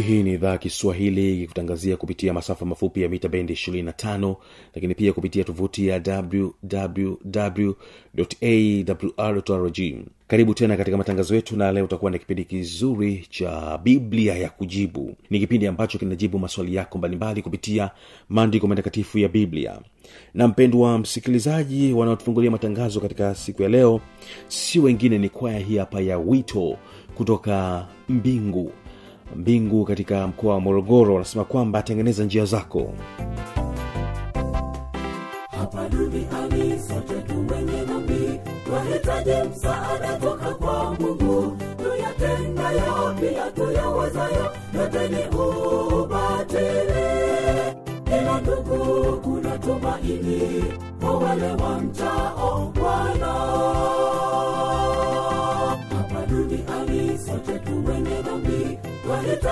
hii ni idhaa kiswahili ikikutangazia kupitia masafa mafupi ya mita bendi 25 lakini pia kupitia tovuti ya wwwawrrg karibu tena katika matangazo yetu na leo utakuwa na kipindi kizuri cha biblia ya kujibu ni kipindi ambacho kinajibu maswali yako mbalimbali kupitia maandiko matakatifu ya biblia na mpendwa msikilizaji wanaotufungulia matangazo katika siku ya leo si wengine ni kwaya hii hapa ya wito kutoka mbingu mbingu katika mkoa wa morogoro anasema kwamba atengeneza njia zako hapa duniani sote tumenye dhambi twahitaji msaada toka kwa mungu tuyatendayo bila tuyawezayo yote ni ubatili ila ndugu kuna tumaini kwa wale wamchao bwana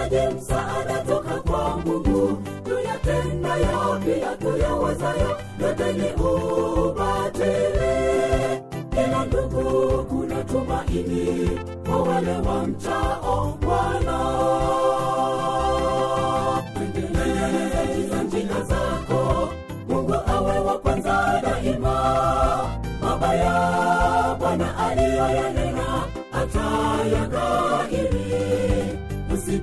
tunahitaji msaada toka kwa mungu tuyatendayo pia tuyawezayo yote ni ubatili ila ndugu kuna tumaini kwa wale wamchao bwana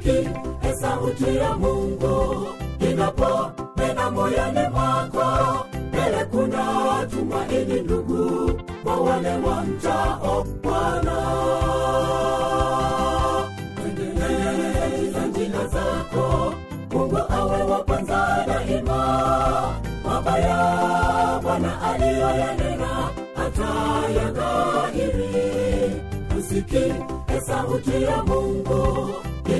hiki e sauti ya mungu inaponena moyoni mwako mbele kuna tumaini ndugu kwa wale wamchao bwana endelee katika zako mungu awe wa kwanza daima mabaya bwana aliyoyanena hata yadhahiri usiki e sauti ya mungu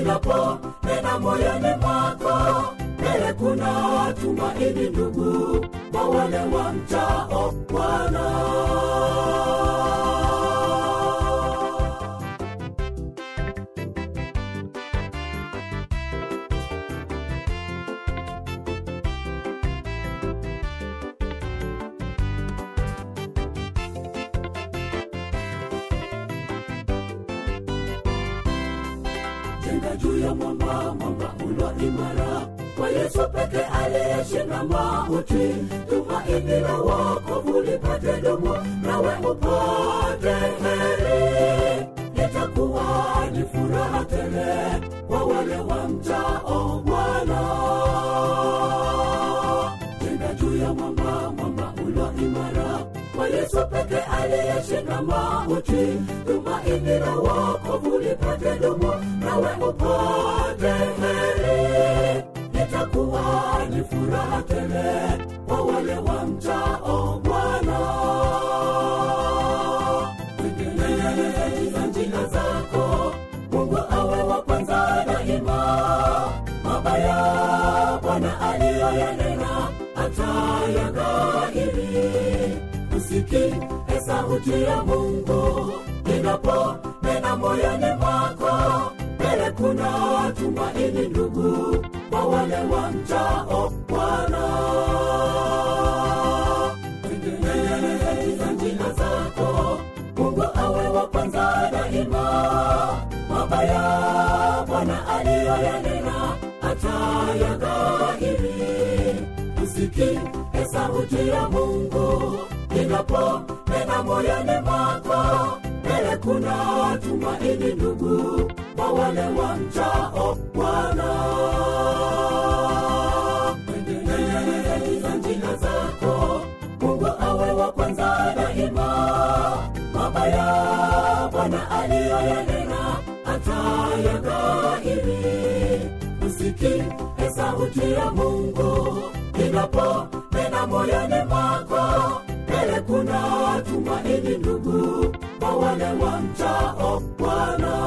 Unapo nena moyoni mwako, mbele kuna tumaini ndugu, kwa wale wamchao Bwana. peke aliyeshinda mauti, tumaini la wokovu lipate dumu, nawe upate heri. Itakuwa ni furaha tele kwa wale wamchao Bwana. Tenda juu ya mwamba, mwamba ulio imara, kwa Yesu peke aliyeshinda mauti, tumaini la wokovu lipate dumu, nawe upate heri itakuwa ni furaha tele kwa wale wa mchao bwana kutengeneza njia zako mungu awe wa kwanza daima mabaya bwana aliyoyanena atayaghairi usiki e sauti ya mungu inapo nena moyoni mwako mbele kuna tumaini ndugu kwa wale wamchao Bwana. Tuendelee njia zako, Mungu awe wa kwanza daima. Mabaya Bwana aliyoyanena atayadhahiri. Usikie sauti ya Mungu inapo nena moyoni mwako mbele kuna tumaini ndugu, kwa wale wamchao Bwana. sauti e sauti ya mungu inapo nena moyoni mwako mbele kuna tumaini ndugu kwa wale wamchao bwana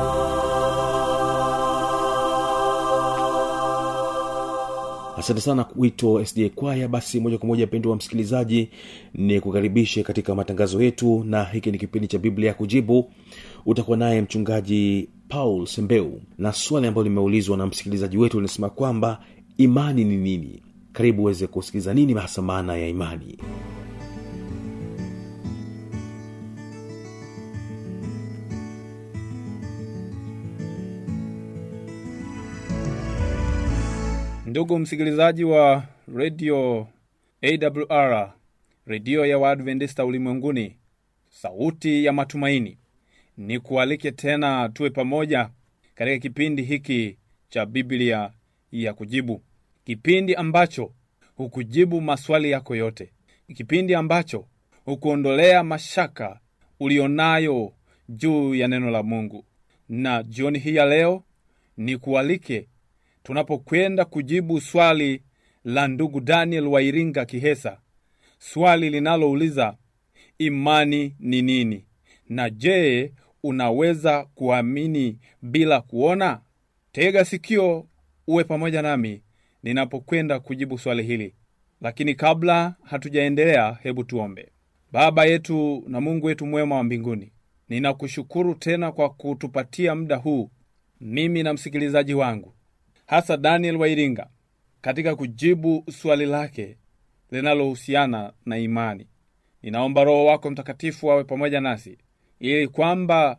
asante sana wito sda kwaya basi moja kwa moja pendo wa msikilizaji ni kukaribishe katika matangazo yetu na hiki ni kipindi cha biblia ya kujibu utakuwa naye mchungaji Paul Sembeu na swali ambalo limeulizwa na msikilizaji wetu linasema kwamba imani ni nini? Karibu uweze kusikiliza nini hasa maana ya imani. Ndugu msikilizaji wa redio AWR, redio ya Waadventista ulimwenguni, sauti ya matumaini ni kualike tena tuwe pamoja katika kipindi hiki cha Biblia ya Kujibu, kipindi ambacho hukujibu maswali yako yote, kipindi ambacho hukuondolea mashaka ulionayo juu ya neno la Mungu. Na jioni hii ya leo ni kualike tunapokwenda kujibu swali la ndugu Daniel Wairinga Kihesa, swali linalouliza imani ni nini, na je, unaweza kuamini bila kuona? Tega sikio uwe pamoja nami ninapokwenda kujibu swali hili. Lakini kabla hatujaendelea, hebu tuombe. Baba yetu na Mungu wetu mwema wa mbinguni, ninakushukuru tena kwa kutupatia muda huu, mimi na msikilizaji wangu, hasa Daniel Wairinga, katika kujibu swali lake linalohusiana na imani. Ninaomba Roho wako Mtakatifu awe pamoja nasi ili kwamba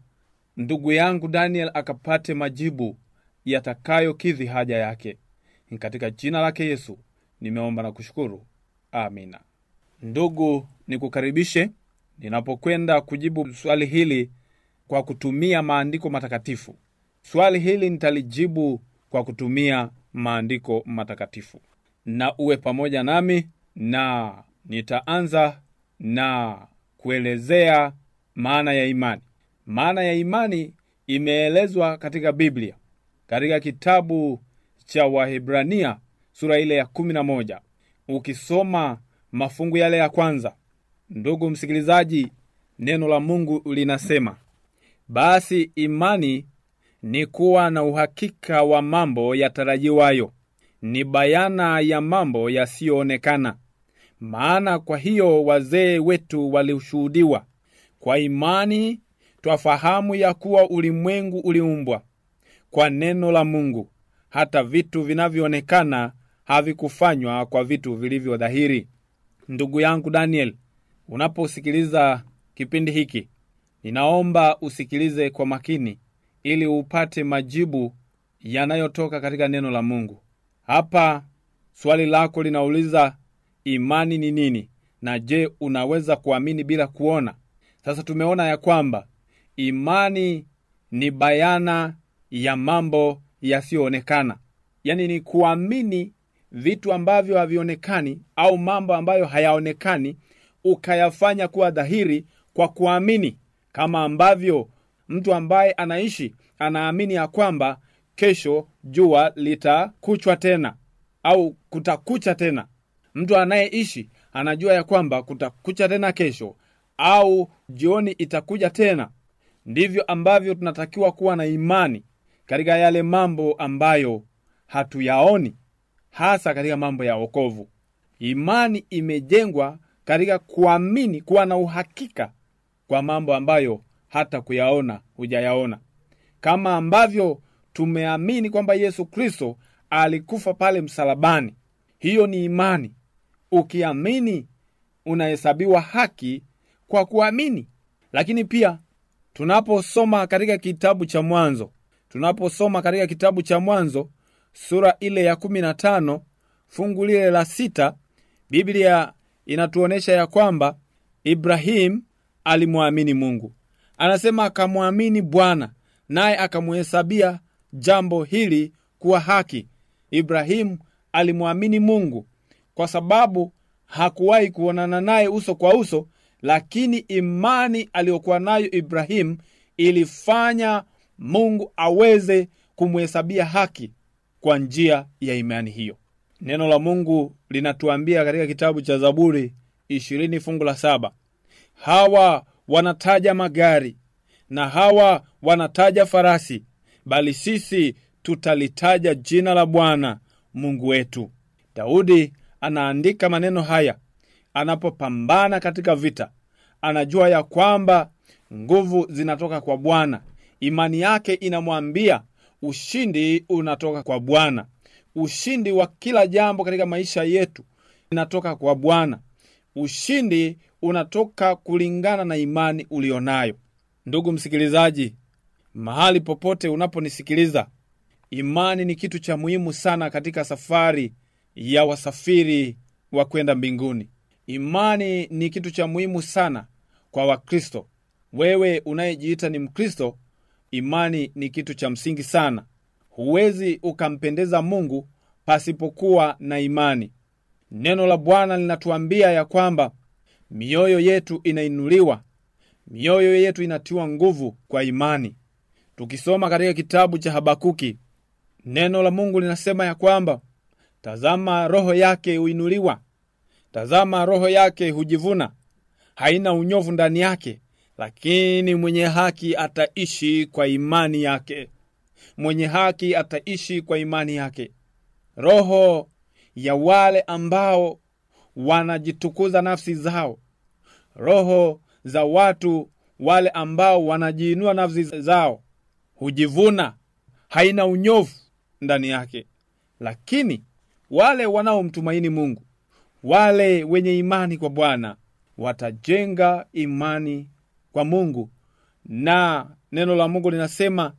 ndugu yangu Daniel akapate majibu yatakayokidhi haja yake. katika jina lake Yesu nimeomba na kushukuru, amina. Ndugu, nikukaribishe ninapokwenda kujibu swali hili kwa kutumia maandiko matakatifu. Swali hili nitalijibu kwa kutumia maandiko matakatifu, na uwe pamoja nami, na nitaanza na kuelezea maana ya imani. Maana ya imani imeelezwa katika Biblia, katika kitabu cha Wahebrania sura ile ya kumi na moja ukisoma mafungu yale ya kwanza. Ndugu msikilizaji, neno la Mungu linasema basi imani ni kuwa na uhakika wa mambo yatarajiwayo, ni bayana ya mambo yasiyoonekana. Maana kwa hiyo wazee wetu walishuhudiwa, kwa imani twafahamu ya kuwa ulimwengu uliumbwa kwa neno la Mungu, hata vitu vinavyoonekana havikufanywa kwa vitu vilivyo dhahiri. Ndugu yangu Daniel, unaposikiliza kipindi hiki, ninaomba usikilize kwa makini ili upate majibu yanayotoka katika neno la Mungu. Hapa swali lako linauliza imani ni nini, na je, unaweza kuamini bila kuona? Sasa tumeona ya kwamba imani ni bayana ya mambo yasiyoonekana, yaani ni kuamini vitu ambavyo havionekani au mambo ambayo hayaonekani ukayafanya kuwa dhahiri kwa kuamini, kama ambavyo mtu ambaye anaishi anaamini ya kwamba kesho jua litakuchwa tena au kutakucha tena. Mtu anayeishi anajua ya kwamba kutakucha tena kesho au jioni itakuja tena. Ndivyo ambavyo tunatakiwa kuwa na imani katika yale mambo ambayo hatuyaoni, hasa katika mambo ya wokovu. Imani imejengwa katika kuamini, kuwa na uhakika kwa mambo ambayo hata kuyaona hujayaona, kama ambavyo tumeamini kwamba Yesu Kristo alikufa pale msalabani. Hiyo ni imani. Ukiamini unahesabiwa haki kwa kuamini. Lakini pia tunaposoma katika kitabu cha Mwanzo, tunaposoma katika kitabu cha Mwanzo sura ile ya 15 fungu lile la sita, Biblia inatuonyesha ya kwamba ibrahimu alimwamini Mungu. Anasema akamwamini Bwana naye akamhesabia jambo hili kuwa haki. Ibrahimu alimwamini Mungu kwa sababu hakuwahi kuonana naye uso kwa uso, lakini imani aliyokuwa nayo Ibrahimu ilifanya Mungu aweze kumhesabia haki kwa njia ya imani hiyo. Neno la Mungu linatuambia katika kitabu cha Zaburi ishirini fungu la saba hawa wanataja magari na hawa wanataja farasi, bali sisi tutalitaja jina la Bwana Mungu wetu. Daudi anaandika maneno haya anapopambana katika vita, anajua ya kwamba nguvu zinatoka kwa Bwana. Imani yake inamwambia ushindi unatoka kwa Bwana. Ushindi wa kila jambo katika maisha yetu inatoka kwa Bwana. Ushindi unatoka kulingana na imani ulionayo. Ndugu msikilizaji, mahali popote unaponisikiliza, imani ni kitu cha muhimu sana katika safari ya wasafiri wa kwenda mbinguni. Imani ni kitu cha muhimu sana kwa Wakristo. Wewe unayejiita ni Mkristo, imani ni kitu cha msingi sana. Huwezi ukampendeza Mungu pasipokuwa na imani. Neno la Bwana linatuambia ya kwamba mioyo yetu inainuliwa, mioyo yetu inatiwa nguvu kwa imani. Tukisoma katika kitabu cha Habakuki, neno la Mungu linasema ya kwamba tazama, roho yake huinuliwa Tazama, roho yake hujivuna, haina unyovu ndani yake, lakini mwenye haki ataishi kwa imani yake. Mwenye haki ataishi kwa imani yake. Roho ya wale ambao wanajitukuza nafsi zao, roho za watu wale ambao wanajiinua nafsi zao, hujivuna, haina unyovu ndani yake, lakini wale wanaomtumaini Mungu wale wenye imani kwa Bwana watajenga imani kwa Mungu, na neno la Mungu linasema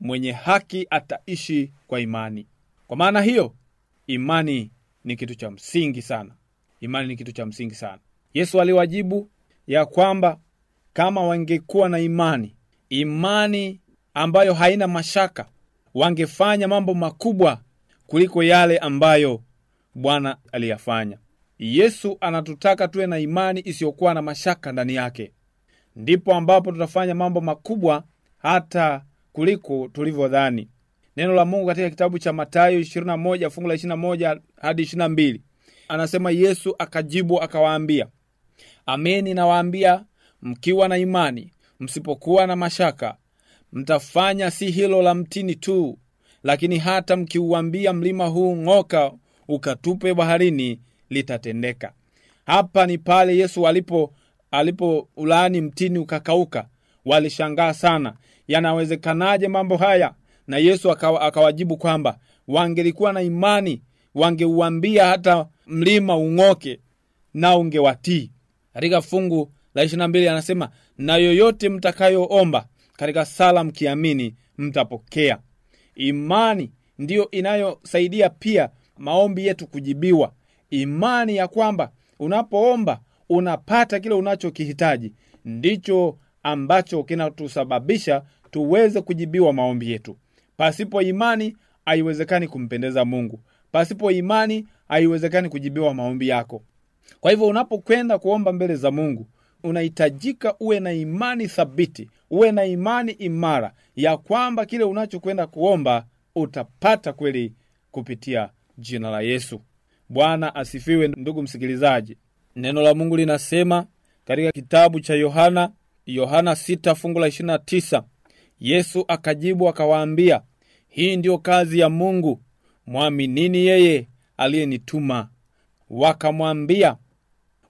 mwenye haki ataishi kwa imani. Kwa maana hiyo, imani ni kitu cha msingi sana. Imani ni kitu cha msingi sana. Yesu aliwajibu ya kwamba kama wangekuwa na imani, imani ambayo haina mashaka, wangefanya mambo makubwa kuliko yale ambayo Bwana aliyafanya. Yesu anatutaka tuwe na imani isiyokuwa na mashaka ndani yake, ndipo ambapo tutafanya mambo makubwa hata kuliko tulivyodhani. Neno la Mungu katika kitabu cha Mathayo 21 fungu la 21 hadi 22 anasema, Yesu akajibu akawaambia, ameni nawaambia, mkiwa na imani, msipokuwa na mashaka, mtafanya si hilo la mtini tu, lakini hata mkiuambia mlima huu ng'oka ukatupe baharini, litatendeka. Hapa ni pale Yesu alipo alipo ulaani mtini ukakauka. Walishangaa sana. Yanawezekanaje mambo haya? Na Yesu akawajibu kwamba wangelikuwa na imani, wangeuambia hata mlima ung'oke na ungewatii. Katika fungu la 22 anasema na yoyote mtakayoomba katika sala mkiamini mtapokea. Imani ndiyo inayosaidia pia maombi yetu kujibiwa imani ya kwamba unapoomba unapata kile unachokihitaji ndicho ambacho kinatusababisha tuweze kujibiwa maombi yetu. Pasipo imani haiwezekani kumpendeza Mungu. Pasipo imani haiwezekani kujibiwa maombi yako. Kwa hivyo unapokwenda kuomba mbele za Mungu, unahitajika uwe na imani thabiti, uwe na imani imara ya kwamba kile unachokwenda kuomba utapata kweli kupitia jina la Yesu. Bwana asifiwe, ndugu msikilizaji. Neno la Mungu linasema katika kitabu cha Yohana, Yohana 6 fungu la 29, Yesu akajibu akawaambia, hii ndiyo kazi ya Mungu, mwaminini yeye aliyenituma. Wakamwambia,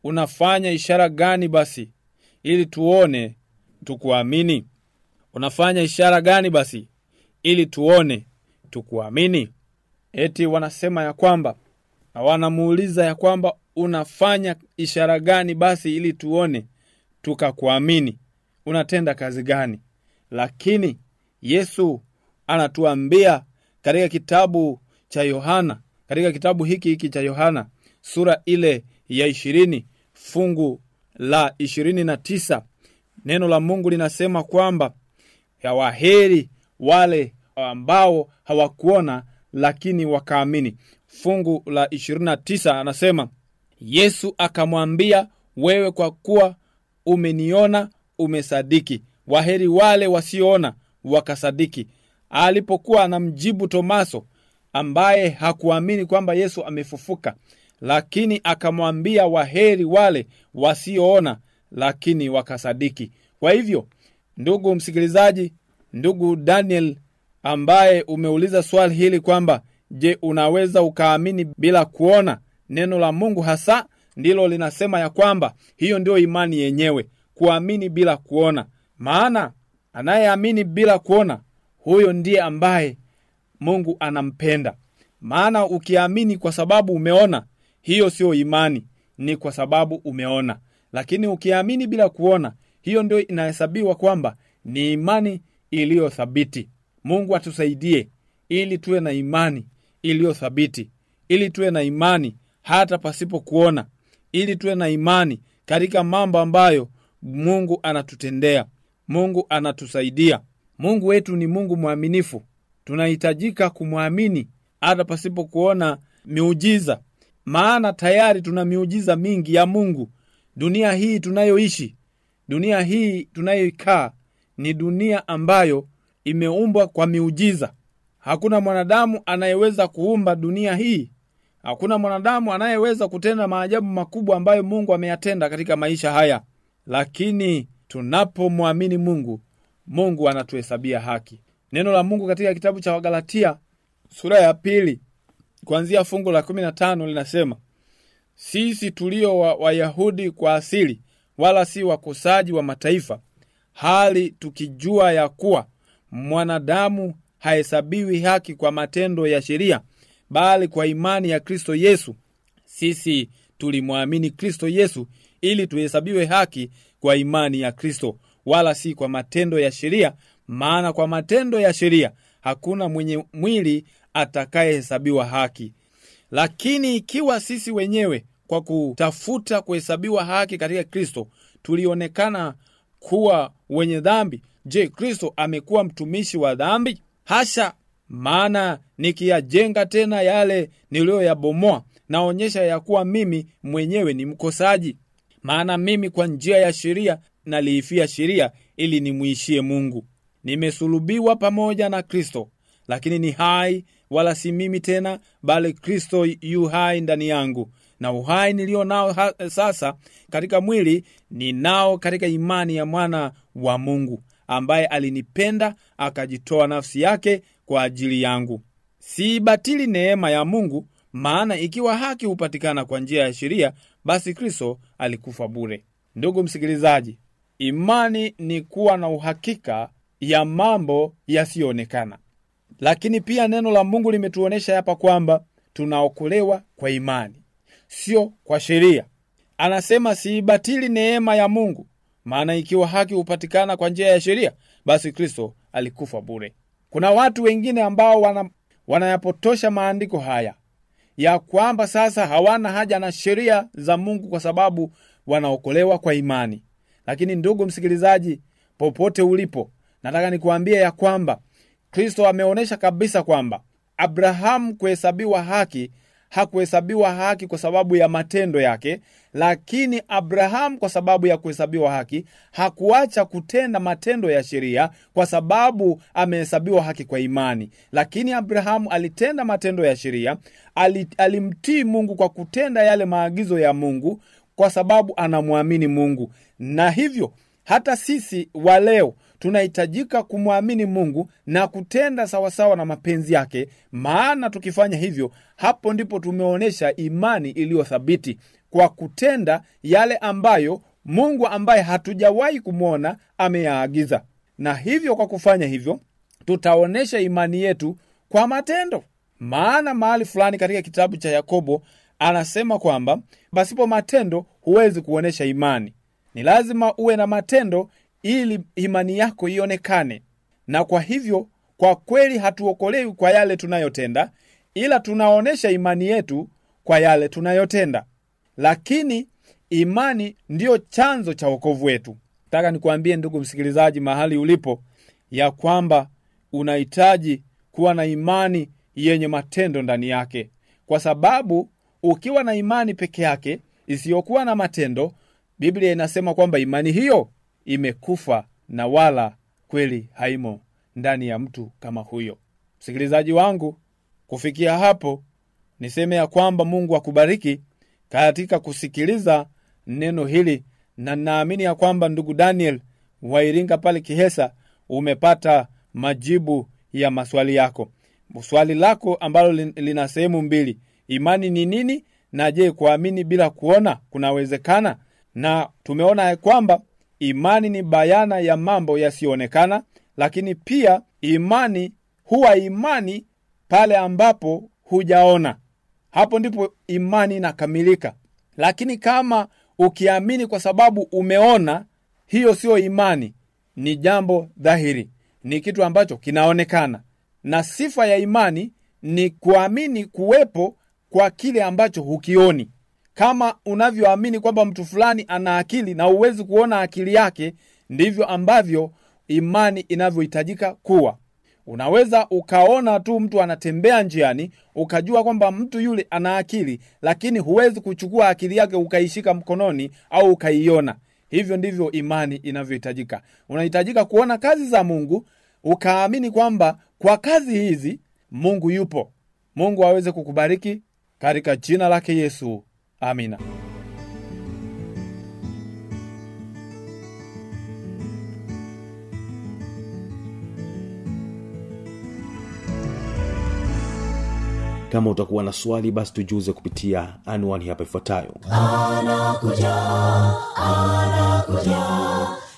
unafanya ishara gani basi ili tuone tukuamini? Unafanya ishara gani basi ili tuone tukuamini? Eti wanasema ya kwamba Wanamuuliza ya kwamba unafanya ishara gani basi ili tuone tukakuamini, unatenda kazi gani? Lakini Yesu anatuambia katika kitabu cha Yohana, katika kitabu hiki hiki cha Yohana sura ile ya ishirini fungu la ishirini na tisa neno la Mungu linasema kwamba yawaheri wale ambao hawakuona lakini wakaamini fungu la 29 anasema Yesu akamwambia wewe kwa kuwa umeniona umesadiki waheri wale wasioona wakasadiki alipokuwa anamjibu Tomaso ambaye hakuamini kwamba Yesu amefufuka lakini akamwambia waheri wale wasioona lakini wakasadiki kwa hivyo ndugu msikilizaji ndugu Daniel ambaye umeuliza swali hili kwamba Je, unaweza ukaamini bila kuona? Neno la Mungu hasa ndilo linasema ya kwamba hiyo ndio imani yenyewe, kuamini bila kuona. Maana anayeamini bila kuona, huyo ndiye ambaye Mungu anampenda. Maana ukiamini kwa sababu umeona, hiyo siyo imani, ni kwa sababu umeona. Lakini ukiamini bila kuona, hiyo ndio inahesabiwa kwamba ni imani iliyo thabiti. Mungu atusaidie ili tuwe na imani iliyo thabiti, ili tuwe na imani hata pasipo kuona, ili tuwe na imani katika mambo ambayo Mungu anatutendea, Mungu anatusaidia. Mungu wetu ni Mungu mwaminifu, tunahitajika kumwamini hata pasipo kuona miujiza, maana tayari tuna miujiza mingi ya Mungu. Dunia hii tunayoishi, dunia hii tunayoikaa ni dunia ambayo imeumbwa kwa miujiza. Hakuna mwanadamu anayeweza kuumba dunia hii. Hakuna mwanadamu anayeweza kutenda maajabu makubwa ambayo Mungu ameyatenda katika maisha haya. Lakini tunapomwamini Mungu, Mungu anatuhesabia haki. Neno la Mungu katika kitabu cha Wagalatia sura ya pili kuanzia fungu la 15 linasema, sisi tulio wa Wayahudi kwa asili, wala si wakosaji wa mataifa, hali tukijua ya kuwa mwanadamu hahesabiwi haki kwa matendo ya sheria, bali kwa imani ya Kristo Yesu. Sisi tulimwamini Kristo Yesu ili tuhesabiwe haki kwa imani ya Kristo, wala si kwa matendo ya sheria, maana kwa matendo ya sheria hakuna mwenye mwili atakayehesabiwa haki. Lakini ikiwa sisi wenyewe kwa kutafuta kuhesabiwa haki katika Kristo tulionekana kuwa wenye dhambi, je, Kristo amekuwa mtumishi wa dhambi? hasha maana nikiyajenga tena yale niliyoyabomoa naonyesha ya kuwa mimi mwenyewe ni mkosaji maana mimi kwa njia ya sheria naliifia sheria ili nimwishie Mungu nimesulubiwa pamoja na Kristo lakini ni hai wala si mimi tena bali Kristo yu hai ndani yangu na uhai niliyo nao sasa katika mwili ninao katika imani ya mwana wa Mungu ambaye alinipenda akajitoa nafsi yake kwa ajili yangu. Siibatili neema ya Mungu, maana ikiwa haki hupatikana kwa njia ya sheria, basi Kristo alikufa bure. Ndugu msikilizaji, imani ni kuwa na uhakika ya mambo yasiyoonekana, lakini pia neno la Mungu limetuonyesha hapa kwamba tunaokolewa kwa imani, sio kwa sheria. Anasema siibatili neema ya Mungu, maana ikiwa haki hupatikana kwa njia ya sheria, basi Kristo alikufa bure. Kuna watu wengine ambao wana, wanayapotosha maandiko haya ya kwamba sasa hawana haja na sheria za Mungu kwa sababu wanaokolewa kwa imani. Lakini ndugu msikilizaji, popote ulipo, nataka nikuambia ya kwamba Kristo ameonyesha kabisa kwamba Abrahamu kuhesabiwa haki hakuhesabiwa haki kwa sababu ya matendo yake, lakini Abrahamu kwa sababu ya kuhesabiwa haki hakuacha kutenda matendo ya sheria, kwa sababu amehesabiwa haki kwa imani. Lakini Abrahamu alitenda matendo ya sheria, alimtii Mungu kwa kutenda yale maagizo ya Mungu, kwa sababu anamwamini Mungu. Na hivyo hata sisi wa leo tunahitajika kumwamini Mungu na kutenda sawasawa na mapenzi yake, maana tukifanya hivyo, hapo ndipo tumeonyesha imani iliyo thabiti kwa kutenda yale ambayo Mungu ambaye hatujawahi kumwona ameyaagiza. Na hivyo kwa kufanya hivyo tutaonyesha imani yetu kwa matendo. Maana mahali fulani katika kitabu cha Yakobo anasema kwamba basipo matendo huwezi kuonyesha imani. Ni lazima uwe na matendo ili imani yako ionekane. Na kwa hivyo, kwa kweli hatuokolewi kwa yale tunayotenda, ila tunaonyesha imani yetu kwa yale tunayotenda lakini imani ndiyo chanzo cha wokovu wetu. Nataka nikuambie ndugu msikilizaji, mahali ulipo, ya kwamba unahitaji kuwa na imani yenye matendo ndani yake, kwa sababu ukiwa na imani peke yake isiyokuwa na matendo, Biblia inasema kwamba imani hiyo imekufa na wala kweli haimo ndani ya mtu kama huyo. Msikilizaji wangu, kufikia hapo niseme ya kwamba Mungu akubariki katika kusikiliza neno hili, na naamini ya kwamba ndugu Daniel wa Iringa pale Kihesa umepata majibu ya maswali yako. Swali lako ambalo lina sehemu mbili, imani ni nini na je, kuamini bila kuona kunawezekana? Na tumeona kwamba imani ni bayana ya mambo yasiyoonekana, lakini pia imani huwa imani pale ambapo hujaona. Hapo ndipo imani inakamilika. Lakini kama ukiamini kwa sababu umeona, hiyo siyo imani, ni jambo dhahiri, ni kitu ambacho kinaonekana. Na sifa ya imani ni kuamini kuwepo kwa kile ambacho hukioni. Kama unavyoamini kwamba mtu fulani ana akili na uwezi kuona akili yake, ndivyo ambavyo imani inavyohitajika kuwa. Unaweza ukaona tu mtu anatembea njiani ukajua kwamba mtu yule ana akili, lakini huwezi kuchukua akili yake ukaishika mkononi au ukaiona. Hivyo ndivyo imani inavyohitajika. Unahitajika kuona kazi za Mungu ukaamini kwamba kwa kazi hizi Mungu yupo. Mungu aweze kukubariki katika jina lake Yesu, amina. kama utakuwa na swali basi tujuze kupitia anwani hapa ifuatayo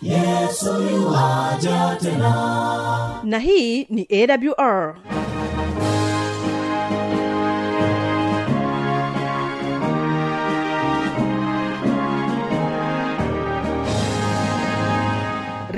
yesoja tena na hii ni awr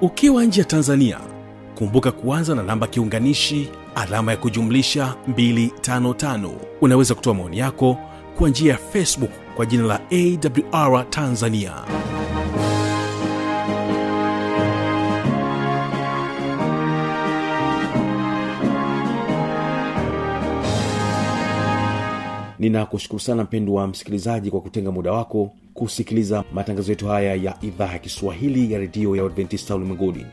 ukiwa nje ya tanzania kumbuka kuanza na namba kiunganishi alama ya kujumlisha 255 unaweza kutoa maoni yako kwa njia ya facebook kwa jina la awr tanzania ninakushukuru sana mpendo wa msikilizaji kwa kutenga muda wako kusikiliza matangazo yetu haya ya idhaa ya kiswahili ya redio ya uadventista ulimwenguni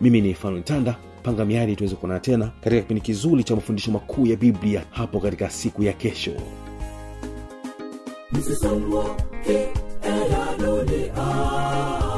mimi ni fanuel tanda panga miadi tuweze kuonana tena katika kipindi kizuri cha mafundisho makuu ya biblia hapo katika siku ya kesho msisomwa ke eradoliaa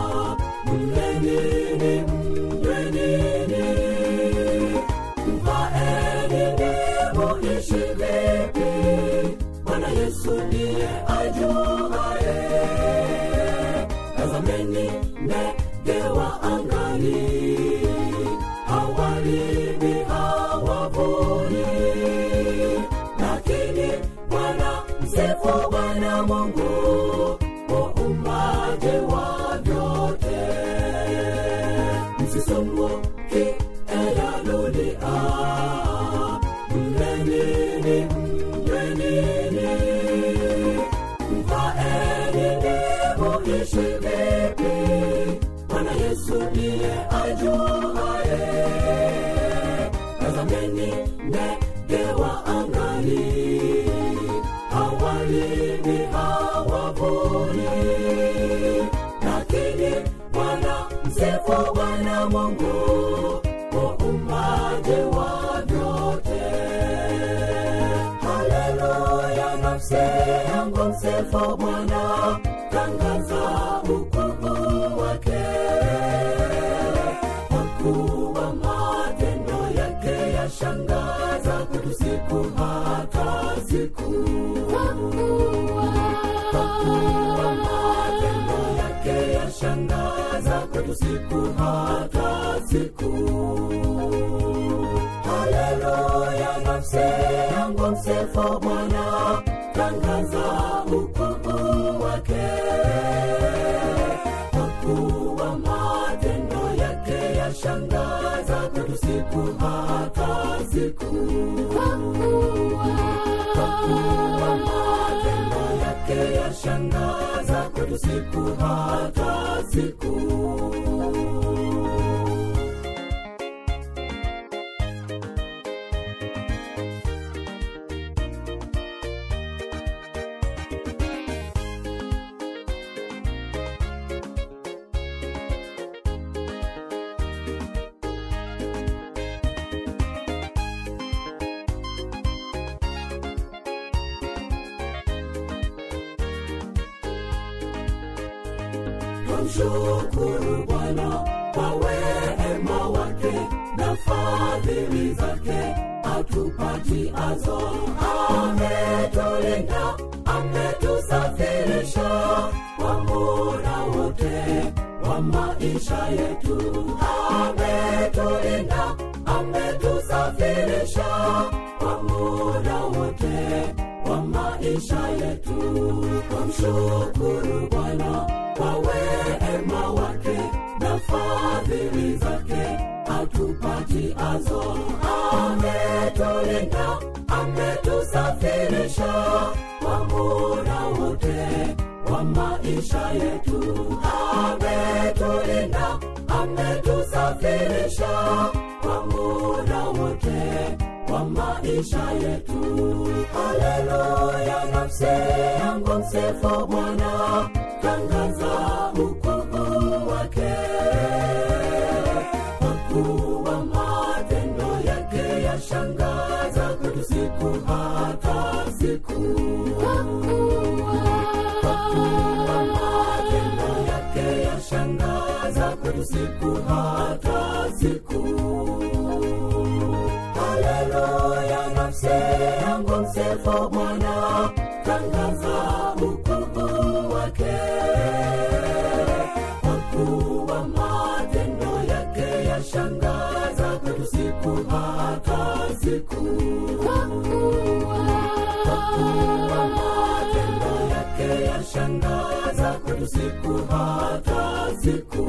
Yosefu mwana tangaza ukuu wake kwa matendo yake yashangaza kwetu siku hata siku siku hata siku haleluya nafsi yangu msifu bwana yake yashangaza kwetu siku hata siku maisha yetu twamshukuru bwana kwa wema wake na fadhili zake azo ametulinda ametusafirisha kwa muda wote kwa maisha yetu ametulinda ametusafirisha kwa muda wote kwa maisha yetu haleluya nafsi yangu msifu bwana tangaza ukuu wake wakuwa matendo yake yashangaza kwetu siku hata siku siku hata siku Yesu Bwana, tangaza ukuu wake, kwa matendo yake yashangaza kwetu siku hata siku. Kwa matendo yake yashangaza kwetu siku hata siku.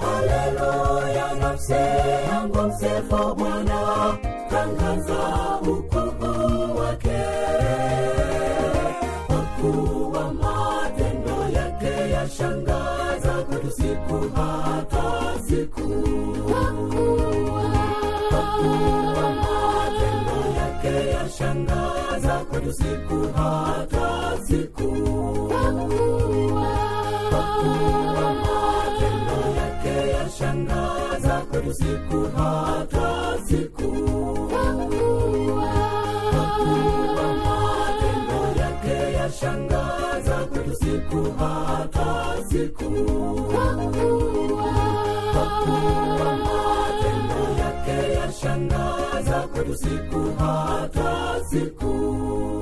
Haleluya, nafsi yangu msifu Bwana. kupata siku siku hata siku hata siku siku hata siku